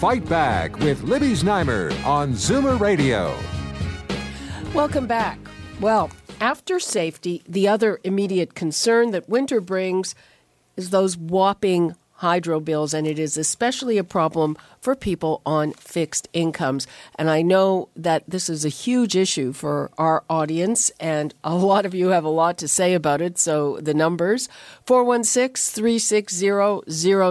Fight Back with Libby Znaimer on Zoomer Radio. Welcome back. Well, after safety, the other immediate concern that winter brings is those whopping hydro bills, and it is especially a problem for people on fixed incomes. And I know that this is a huge issue for our audience, and a lot of you have a lot to say about it. So the numbers 416 360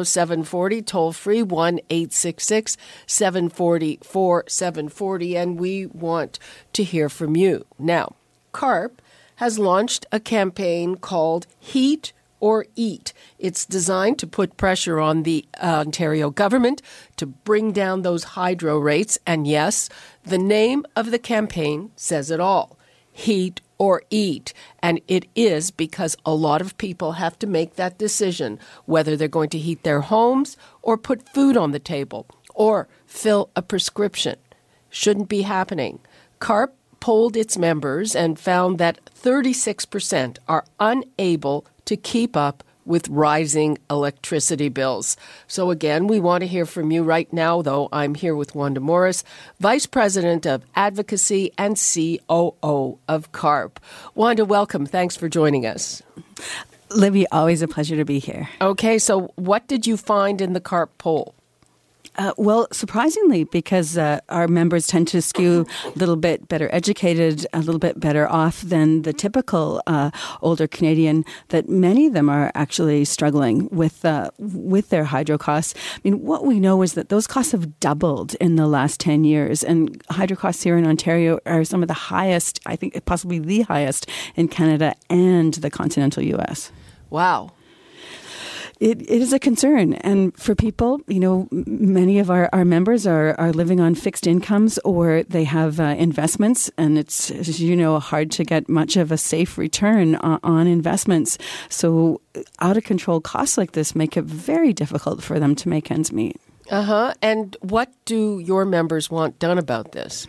0740, toll free 1 866 740 4740, and we want to hear from you. Now, CARP has launched a campaign called Heat or eat. It's designed to put pressure on the uh, Ontario government to bring down those hydro rates. And yes, the name of the campaign says it all heat or eat. And it is because a lot of people have to make that decision whether they're going to heat their homes or put food on the table or fill a prescription. Shouldn't be happening. CARP polled its members and found that 36% are unable to keep up with rising electricity bills. So, again, we want to hear from you right now, though. I'm here with Wanda Morris, Vice President of Advocacy and COO of CARP. Wanda, welcome. Thanks for joining us. Libby, always a pleasure to be here. Okay, so what did you find in the CARP poll? Uh, well, surprisingly, because uh, our members tend to skew a little bit better educated, a little bit better off than the typical uh, older Canadian, that many of them are actually struggling with uh, with their hydro costs. I mean, what we know is that those costs have doubled in the last ten years, and hydro costs here in Ontario are some of the highest, I think, possibly the highest in Canada and the continental U.S. Wow it, it is a concern. And for people, you know, many of our, our members are, are living on fixed incomes or they have uh, investments, and it's, as you know, hard to get much of a safe return on, on investments. So, out of control costs like this make it very difficult for them to make ends meet. Uh huh. And what do your members want done about this?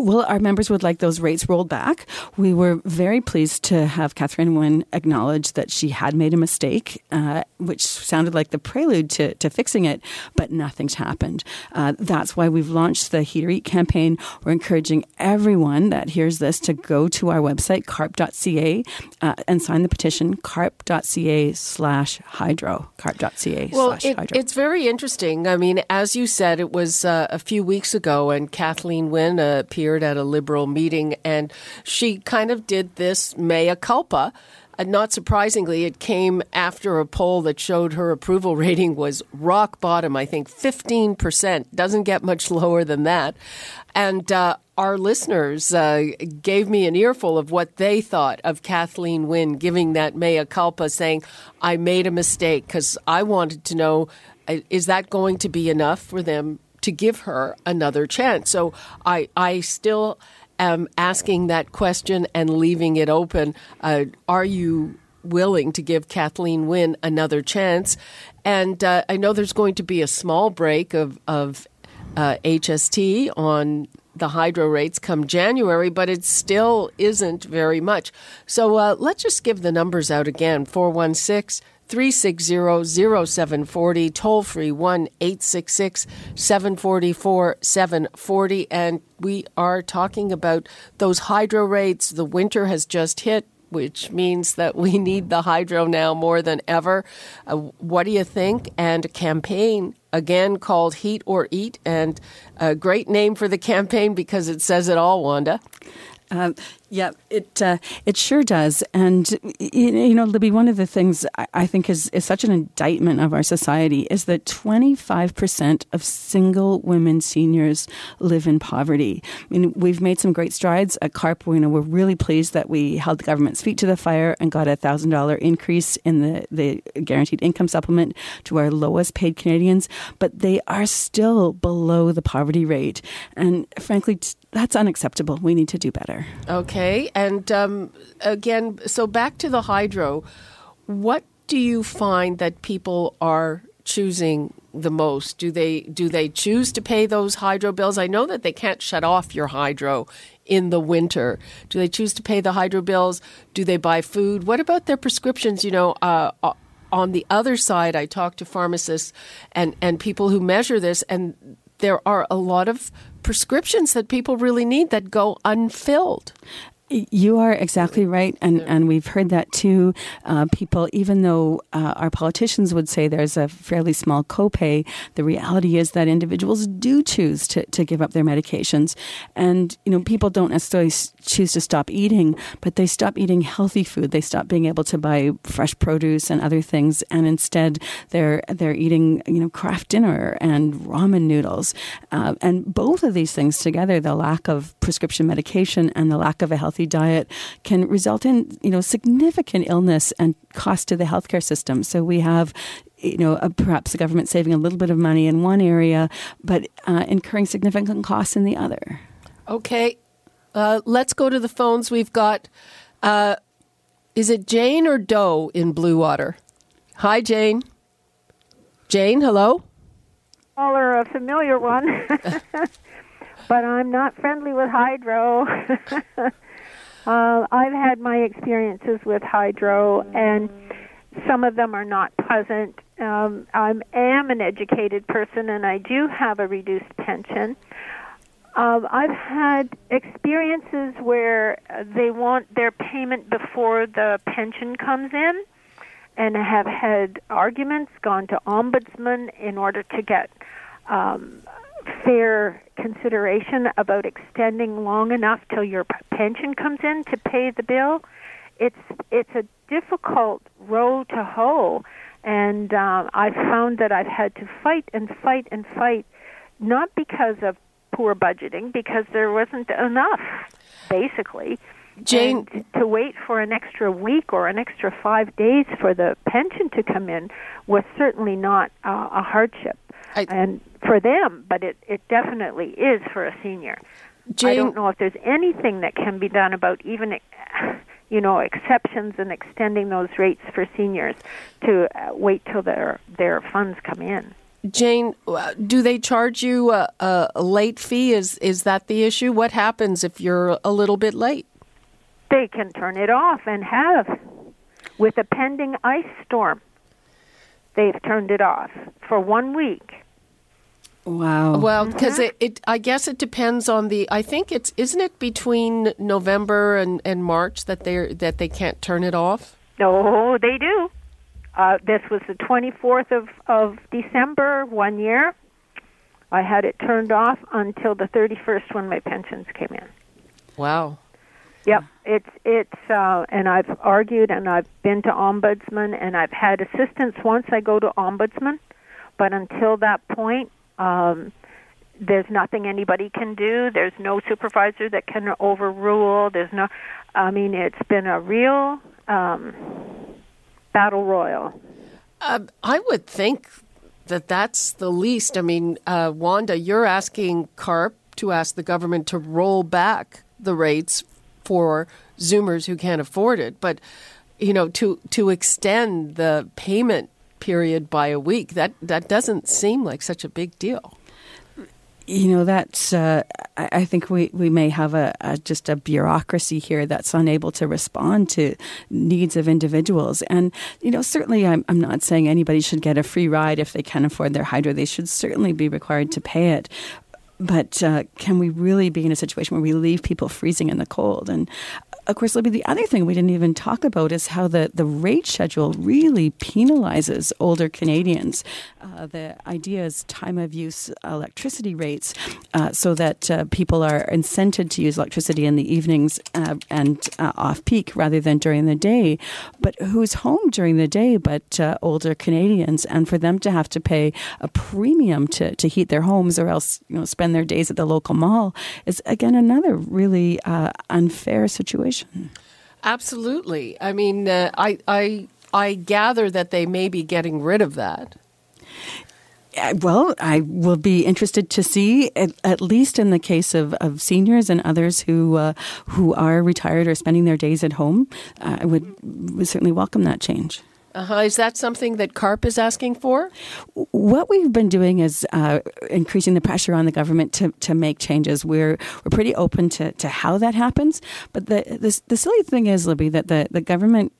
Well, our members would like those rates rolled back. We were very pleased to have Kathleen Wynne acknowledge that she had made a mistake, uh, which sounded like the prelude to, to fixing it, but nothing's happened. Uh, that's why we've launched the Heat or Eat campaign. We're encouraging everyone that hears this to go to our website, carp.ca, uh, and sign the petition, carp.ca slash hydro, carp.ca well, slash it, hydro. It's very interesting. I mean, as you said, it was uh, a few weeks ago, and Kathleen Wynne appeared at a Liberal meeting, and she kind of did this mea culpa. And not surprisingly, it came after a poll that showed her approval rating was rock bottom. I think 15%. Doesn't get much lower than that. And uh, our listeners uh, gave me an earful of what they thought of Kathleen Wynne giving that mea culpa, saying, I made a mistake, because I wanted to know uh, is that going to be enough for them to give her another chance. So I, I still am asking that question and leaving it open. Uh, are you willing to give Kathleen Wynne another chance? And uh, I know there's going to be a small break of, of uh, HST on the hydro rates come January, but it still isn't very much. So uh, let's just give the numbers out again 416 360 0740, toll free 1 866 744 740. And we are talking about those hydro rates. The winter has just hit. Which means that we need the hydro now more than ever. Uh, what do you think? And a campaign again called Heat or Eat, and a great name for the campaign because it says it all, Wanda. Uh, yeah, it uh, it sure does, and you know, Libby. One of the things I think is is such an indictment of our society is that twenty five percent of single women seniors live in poverty. I mean, we've made some great strides at CARP. You know, we're really pleased that we held the government's feet to the fire and got a thousand dollar increase in the the guaranteed income supplement to our lowest paid Canadians, but they are still below the poverty rate, and frankly that's unacceptable. We need to do better. Okay. And um, again, so back to the hydro. What do you find that people are choosing the most? Do they do they choose to pay those hydro bills? I know that they can't shut off your hydro in the winter. Do they choose to pay the hydro bills? Do they buy food? What about their prescriptions? You know, uh, uh on the other side, I talk to pharmacists and, and people who measure this, and there are a lot of prescriptions that people really need that go unfilled. You are exactly right, and, and we've heard that too. Uh, people, even though uh, our politicians would say there's a fairly small copay, the reality is that individuals do choose to, to give up their medications. And, you know, people don't necessarily choose to stop eating, but they stop eating healthy food. They stop being able to buy fresh produce and other things, and instead they're, they're eating, you know, Kraft Dinner and ramen noodles. Uh, and both of these things together, the lack of prescription medication and the lack of a healthy healthy diet can result in you know significant illness and cost to the healthcare system. So we have you know, uh, perhaps the government saving a little bit of money in one area, but uh, incurring significant costs in the other. Okay, uh, let's go to the phones. We've got, uh, is it Jane or Doe in Bluewater? Hi, Jane. Jane, hello. Caller, a familiar one, but I'm not friendly with hydro. Uh, I've had my experiences with hydro, and some of them are not pleasant. Um, I am an educated person, and I do have a reduced pension. Uh, I've had experiences where they want their payment before the pension comes in, and have had arguments, gone to ombudsman in order to get um, fair consideration about extending long enough till your pension comes in to pay the bill. It's it's a difficult row to hoe, and uh, I've found that I've had to fight and fight and fight, not because of poor budgeting, because there wasn't enough, basically. Jane, and to wait for an extra week or an extra five days for the pension to come in was certainly not uh, a hardship. I, and for them, but it, it definitely is for a senior. Jane, I don't know if there's anything that can be done about even, you know, exceptions and extending those rates for seniors to uh, wait till their their funds come in. Jane, uh, do they charge you a, a late fee? Is is that the issue? What happens if you're a little bit late? They can turn it off and have with a pending ice storm. They've turned it off for one week Wow. Well, because it, it, I guess it depends on the. I think it's isn't it between November and, and March that they that they can't turn it off. No, they do. Uh, this was the 24th of of December one year. I had it turned off until the 31st when my pensions came in. Wow. Yep, it's it's uh, and I've argued and I've been to ombudsman and I've had assistance once I go to ombudsman, but until that point, um, there's nothing anybody can do. There's no supervisor that can overrule. There's no. I mean, it's been a real um, battle royal. Uh, I would think that that's the least. I mean, uh, Wanda, you're asking CARP to ask the government to roll back the rates for Zoomers who can't afford it, but you know, to to extend the payment period by a week. That that doesn't seem like such a big deal. You know, that's. Uh, I think we, we may have a, a, just a bureaucracy here that's unable to respond to needs of individuals. And you know, certainly, I'm I'm not saying anybody should get a free ride if they can afford their hydro. They should certainly be required to pay it but uh, can we really be in a situation where we leave people freezing in the cold? And of course, Libby, the other thing we didn't even talk about is how the, the rate schedule really penalizes older Canadians. Uh, the idea is time of use electricity rates uh, so that uh, people are incented to use electricity in the evenings uh, and uh, off peak rather than during the day. But who's home during the day but uh, older Canadians? And for them to have to pay a premium to, to heat their homes or else you know spend their days at the local mall is again another really unfair situation. Absolutely. I mean, I, I I gather that they may be getting rid of that. Well, I will be interested to see, at, at least in the case of, of seniors and others who uh, who are retired or spending their days at home. Uh, I would, would certainly welcome that change. Uh-huh. Is that something that CARP is asking for? What we've been doing is uh, increasing the pressure on the government to, to make changes. We're we're pretty open to, to how that happens. But the, the the silly thing is, Libby, that the, the government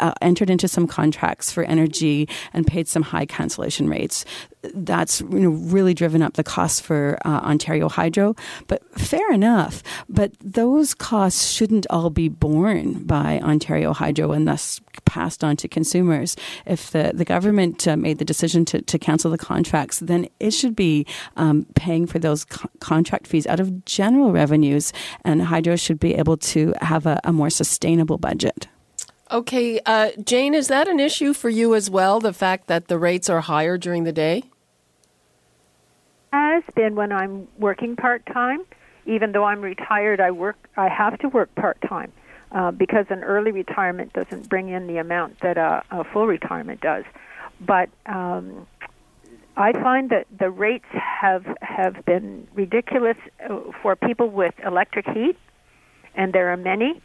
uh, entered into some contracts for energy and paid some high cancellation rates. That's you know, really driven up the costs for uh, Ontario Hydro. But fair enough. But those costs shouldn't all be borne by Ontario Hydro and thus passed on to consumers. If the, the government uh, made the decision to, to cancel the contracts, then it should be um, paying for those co- contract fees out of general revenues, and Hydro should be able to have a, a more sustainable budget. Okay, uh, Jane, is that an issue for you as well? The fact that the rates are higher during the day? Has been when I'm working part time. Even though I'm retired, I work. I have to work part time uh, because an early retirement doesn't bring in the amount that a, a full retirement does. But um, I find that the rates have have been ridiculous uh, for people with electric heat, and there are many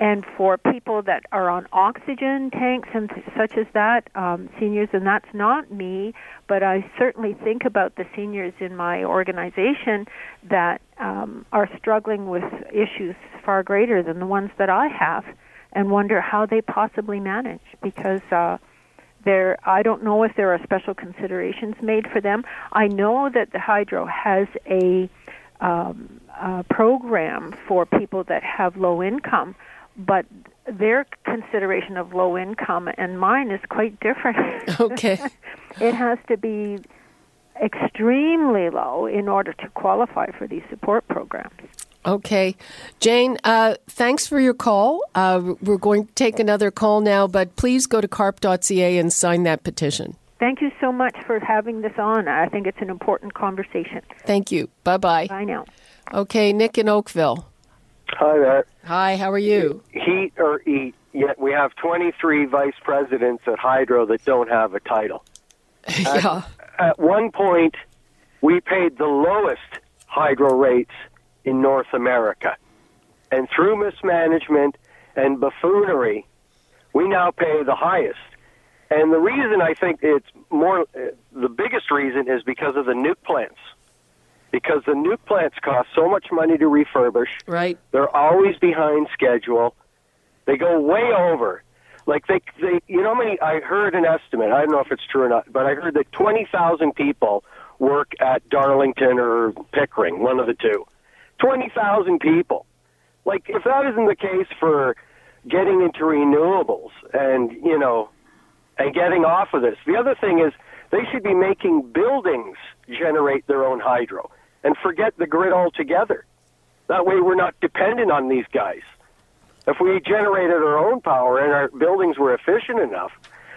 and for people that are on oxygen tanks and such as that, um, seniors, and that's not me, but I certainly think about the seniors in my organization that um, are struggling with issues far greater than the ones that I have, and wonder how they possibly manage because. Uh, there, I don't know if there are special considerations made for them. I know that the hydro has a um, program for people that have low income, but their consideration of low income and mine is quite different. Okay. it has to be extremely low in order to qualify for these support programs. Okay. Jane, uh, thanks for your call. Uh, we're going to take another call now, but please go to carp.ca and sign that petition. Thank you so much for having this on. I think it's an important conversation. Thank you. Bye bye. Bye now. Okay, Nick in Oakville. Hi there. Hi, how are you? Heat or eat. Yet we have 23 vice presidents at Hydro that don't have a title. yeah. At, at one point, we paid the lowest hydro rates in North America. And through mismanagement and buffoonery, we now pay the highest. And the reason I think it's more, uh, the biggest reason is because of the nuke plants because the new plants cost so much money to refurbish. Right. They're always behind schedule. They go way over. Like they, they, you know, how many? I heard an estimate. I don't know if it's true or not, but I heard that twenty thousand people work at Darlington or Pickering, one of the two. Twenty thousand people. Like if that isn't the case for getting into renewables and you know, and getting off of this. The other thing is they should be making buildings generate their own hydro and forget the grid altogether. That way, we're not dependent on these guys. If we generated our own power and our buildings were efficient enough,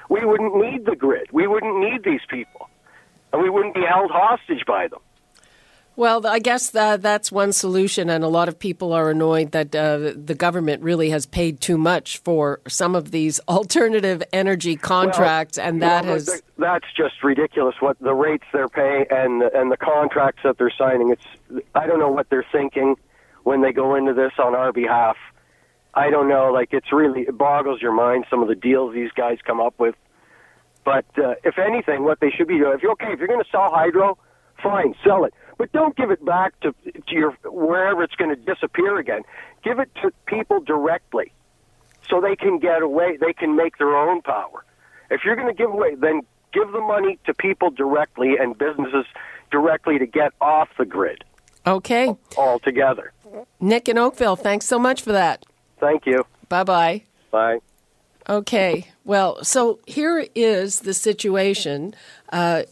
we wouldn't need the grid. We wouldn't need these people. And we wouldn't be held hostage by them. Well, I guess that, that's one solution, and a lot of people are annoyed that uh, the government really has paid too much for some of these alternative energy contracts, well, and that well, has that's just ridiculous. What the rates they're paying and and the contracts that they're signing, it's I don't know what they're thinking when they go into this on our behalf. I don't know. Like it's really it boggles your mind some of the deals these guys come up with. But uh, if anything, what they should be doing, if you're okay, if you're going to sell hydro, fine, sell it but don't give it back to, to your wherever it's going to disappear again. Give it to people directly, so they can get away. They can make their own power. If you're going to give away, then give the money to people directly and businesses directly to get off the grid. Okay. Altogether. Nick in Oakville, thanks so much for that. Thank you. Bye bye. Bye. Okay. Well, so here is the situation. Uh,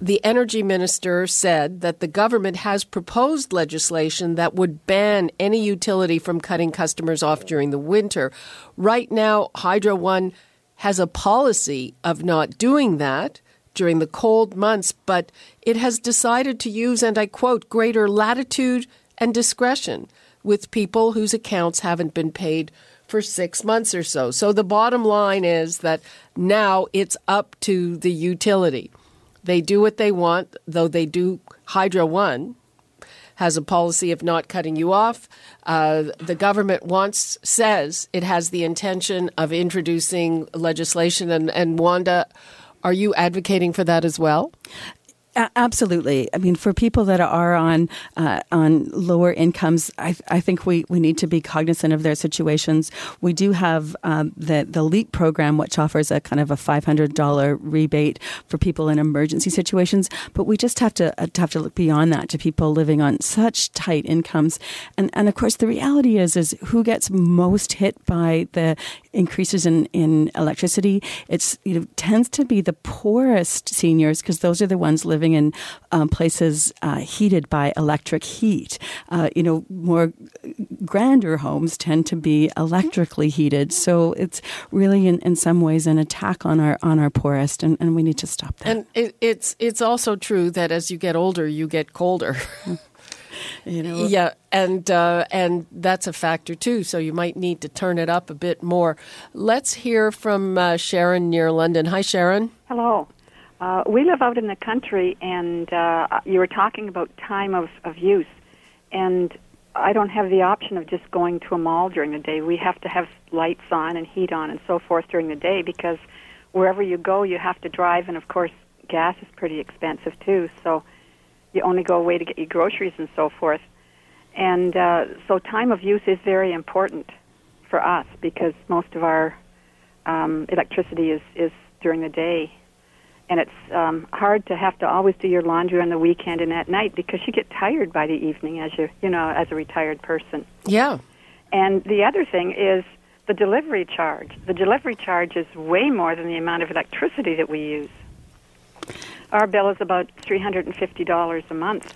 the energy minister said that the government has proposed legislation that would ban any utility from cutting customers off during the winter. Right now, Hydro One has a policy of not doing that during the cold months, but it has decided to use, and I quote, greater latitude and discretion with people whose accounts haven't been paid for six months or so. So the bottom line is that now it's up to the utility. They do what they want, though they do. Hydro One has a policy of not cutting you off. Uh, the government wants says it has the intention of introducing legislation, and, and Wanda, are you advocating for that as well? Absolutely. I mean, for people that are on uh, on lower incomes, I, I, think we, we need to be cognizant of their situations. We do have um, the the LEAP program, which offers a kind of a five hundred dollar rebate for people in emergency situations. But we just have to uh, have to look beyond that to people living on such tight incomes. And and of course, the reality is is who gets most hit by the increases in, in electricity. It's you know tends to be the poorest seniors because those are the ones living living in um, places uh, heated by electric heat. Uh, you know, more grander homes tend to be electrically heated. So it's really, in, in some ways, an attack on our on our poorest, and, and we need to stop that. And it, it's it's also true that as you get older, you get colder. you know, yeah, and uh, and that's a factor too. So you might need to turn it up a bit more. Let's hear from uh, Sharon near London. Hi, Sharon. Hello. Uh, we live out in the country, and uh, you were talking about time of, of use, and I don't have the option of just going to a mall during the day. We have to have lights on and heat on and so forth during the day because wherever you go, you have to drive, and of course, gas is pretty expensive too. So you only go away to get your groceries and so forth. And uh, so, time of use is very important for us because most of our um, electricity is, is during the day and it's um, hard to have to always do your laundry on the weekend and at night because you get tired by the evening as you you know as a retired person. Yeah. And the other thing is the delivery charge. The delivery charge is way more than the amount of electricity that we use. Our bill is about three hundred and fifty dollars a month,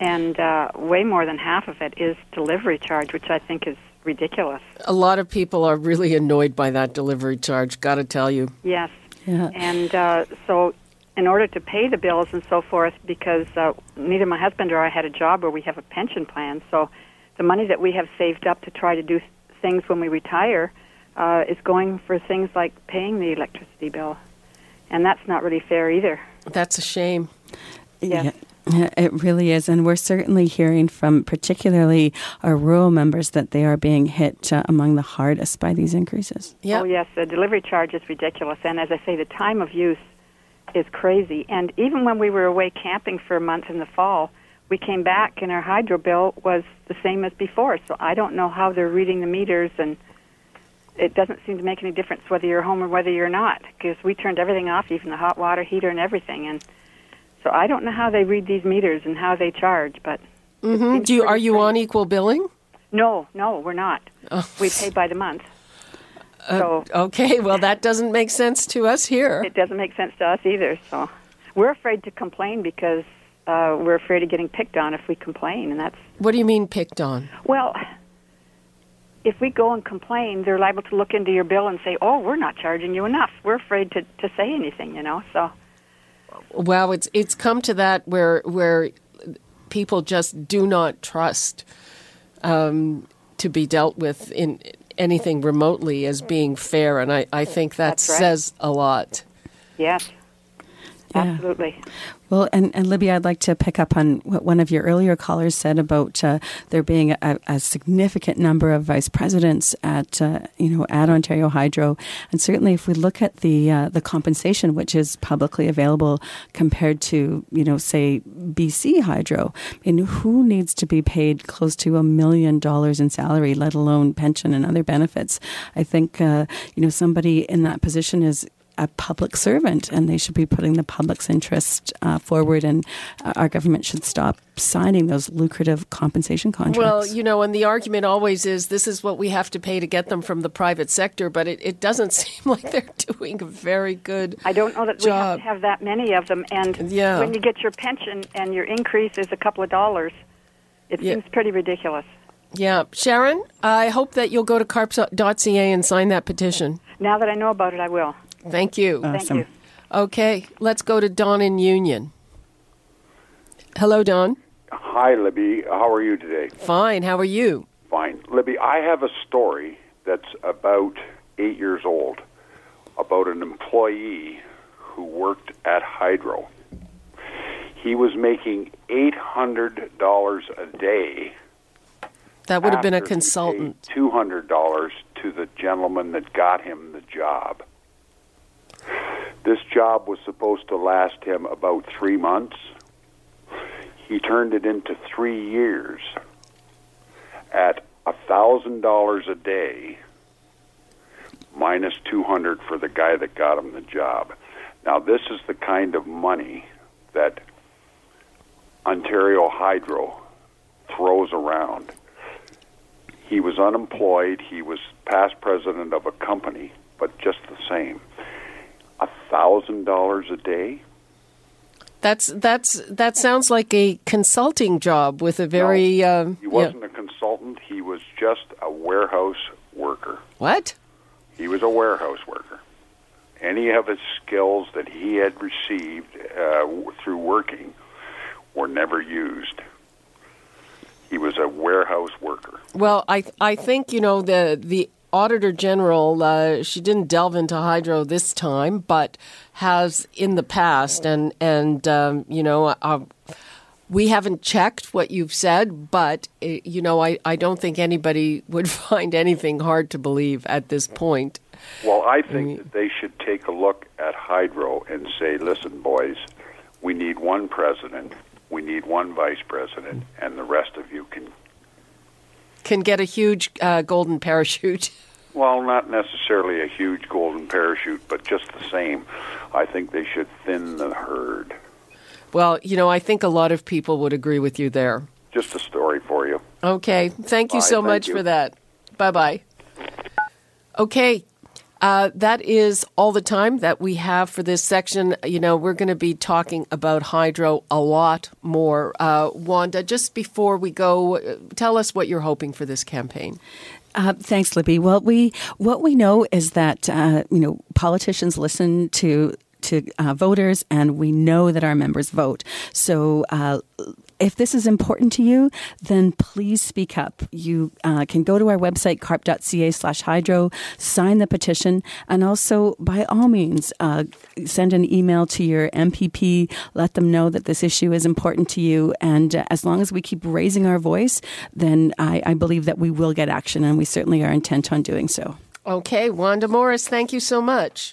and uh, way more than half of it is delivery charge, which I think is ridiculous. A lot of people are really annoyed by that delivery charge. Got to tell you. Yes, yeah. And uh, so, in order to pay the bills and so forth, because uh, neither my husband or I had a job where we have a pension plan, so the money that we have saved up to try to do things when we retire uh, is going for things like paying the electricity bill, and that's not really fair either. That's a shame. Yes. Yeah. It really is. And we're certainly hearing from particularly our rural members that they are being hit uh, among the hardest by these increases. Yep. Oh, yes. The delivery charge is ridiculous. And as I say, the time of use is crazy. And even when we were away camping for a month in the fall, we came back and our hydro bill was the same as before. So I don't know how they're reading the meters and it doesn't seem to make any difference whether you're home or whether you're not because we turned everything off, even the hot water heater and everything. And so I don't know how they read these meters and how they charge, but mm-hmm. do you are you on equal billing? No, no, we're not. Oh. We pay by the month. Uh, so okay, well that doesn't make sense to us here. It doesn't make sense to us either. So we're afraid to complain because uh, we're afraid of getting picked on if we complain, and that's. What do you mean picked on? Well, if we go and complain, they're liable to look into your bill and say, "Oh, we're not charging you enough." We're afraid to to say anything, you know. So well, it's it's come to that where where people just do not trust um, to be dealt with in anything remotely as being fair, and I, I think that right. says a lot. Yes, yeah. absolutely. Well, and, and Libby, I'd like to pick up on what one of your earlier callers said about uh, there being a, a, significant number of vice presidents at uh, you know at Ontario Hydro, and certainly if we look at the uh, the compensation which is publicly available compared to you know say BC Hydro, I mean who needs to be paid close to a million dollars in salary, let alone pension and other benefits? I think uh, you know somebody in that position is a public servant, and they should be putting the public's interest uh, forward. And uh, our government should stop signing those lucrative compensation contracts. Well, you know, and the argument always is this is what we have to pay to get them from the private sector, but it, it doesn't seem like they're doing a very good. I don't know that job. we have to have that many of them. And yeah. when you get your pension and your increase is a couple of dollars, it Yeah. seems pretty ridiculous. Yeah. Sharon, I hope that you'll go to carps.ca and sign that petition. Now that I know about it, I will. Thank you. Thank Awesome. you. Okay, let's go to Don in Union. Hello, Don. Hi, Libby. How are you today? Fine. How are you? Fine. Libby, I have a story that's about eight years old about an employee who worked at Hydro. He was making $800 a day. That would have been a after he paid consultant. $200 to the gentleman that got him the job. This job was supposed to last him about three months. He turned it into three years at a thousand dollars a day minus 200 for the guy that got him the job. Now, this is the kind of money that Ontario Hydro throws around. He was unemployed, he was past president of a company, but just the same. Thousand dollars a day? That's that's that sounds like a consulting job with a very um, He wasn't a consultant, he was just a warehouse worker. what? He was a warehouse worker. Any of his skills that he had received uh, through working were never used. He was a warehouse worker. Well, I I think you know the the auditor general. Uh, she didn't delve into hydro this time, but has in the past, and and um, you know. Uh, we haven't checked what you've said, but uh, you know, I, I don't think anybody would find anything hard to believe at this point. Well, I think that they should take a look at Hydro and say, listen, boys, we need one president, we need one vice president, and the rest of you can, Can get a huge uh, golden parachute. well, not necessarily a huge golden parachute, but just the same. I think they should thin the herd. Well, you know, I think a lot of people would agree with you there. Just a story for you. Okay. Thank you Bye. so Thank much you. for that. Bye bye. Okay. Uh, that is all the time that we have for this section. You know, we're going to be talking about hydro a lot more. Uh, Wanda, just before we go, uh, tell us what you're hoping for this campaign. Uh, thanks, Libby. Well, we what we know is that uh, you know politicians listen to to uh, voters, and we know that our members vote. So. Uh, if this is important to you, then please speak up. You uh, can go to our website, carp.ca slash hydro, sign the petition, and also, by all means, uh, send an email to your MPP. Let them know that this issue is important to you. And uh, as long as we keep raising our voice, then I, I believe that we will get action, and we certainly are intent on doing so. Okay, Wanda Morris, thank you so much.